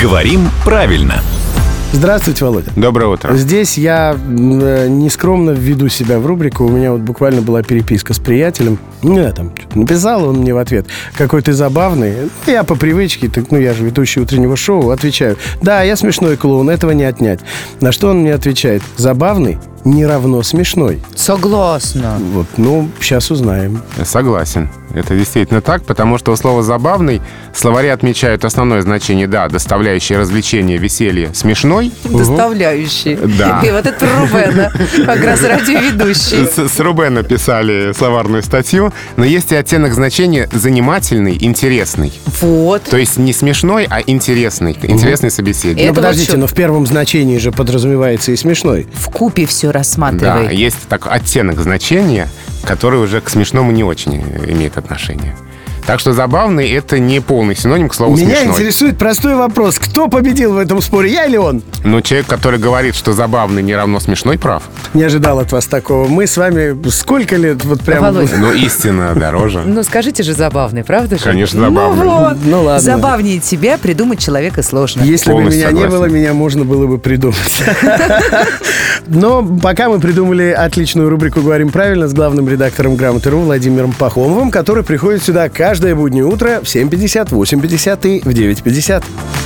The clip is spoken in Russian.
Говорим правильно. Здравствуйте, Володя. Доброе утро. Здесь я э, нескромно введу себя в рубрику. У меня вот буквально была переписка с приятелем. Ну, я там что-то написал, он мне в ответ. Какой ты забавный. Я по привычке, так, ну, я же ведущий утреннего шоу, отвечаю. Да, я смешной клоун, этого не отнять. На что он мне отвечает? Забавный не равно смешной. Согласна. Вот, ну, сейчас узнаем. Согласен. Это действительно так, потому что у слова «забавный» словари отмечают основное значение, да, доставляющее развлечение, веселье, смешной. Доставляющий. Да. И вот это Рубена, как раз радиоведущий. С, с Рубена писали словарную статью, но есть и оттенок значения занимательный, интересный. Вот. То есть не смешной, а интересный. Интересный собеседник. Это ну, вот подождите, что? но в первом значении же подразумевается и смешной. В купе все Да, рассматривай. есть такой оттенок значения, который уже к смешному не очень имеет отношение. Так что забавный — это не полный синоним к слову Меня смешной. интересует простой вопрос. Кто победил в этом споре, я или он? Но человек, который говорит, что забавный не равно смешной, прав. Не ожидал от вас такого. Мы с вами сколько лет вот прям... Володя. Но истина дороже. Ну, скажите же, забавный, правда же? Конечно, забавный. Ну вот. Ну, ладно. Забавнее тебя придумать человека сложно. Если бы меня не было, меня можно было бы придумать. Но пока мы придумали отличную рубрику «Говорим правильно» с главным редактором «Грамоты.ру» Владимиром Пахомовым, который приходит сюда каждое буднее утро в 7.50, 8.50 и в 9.50.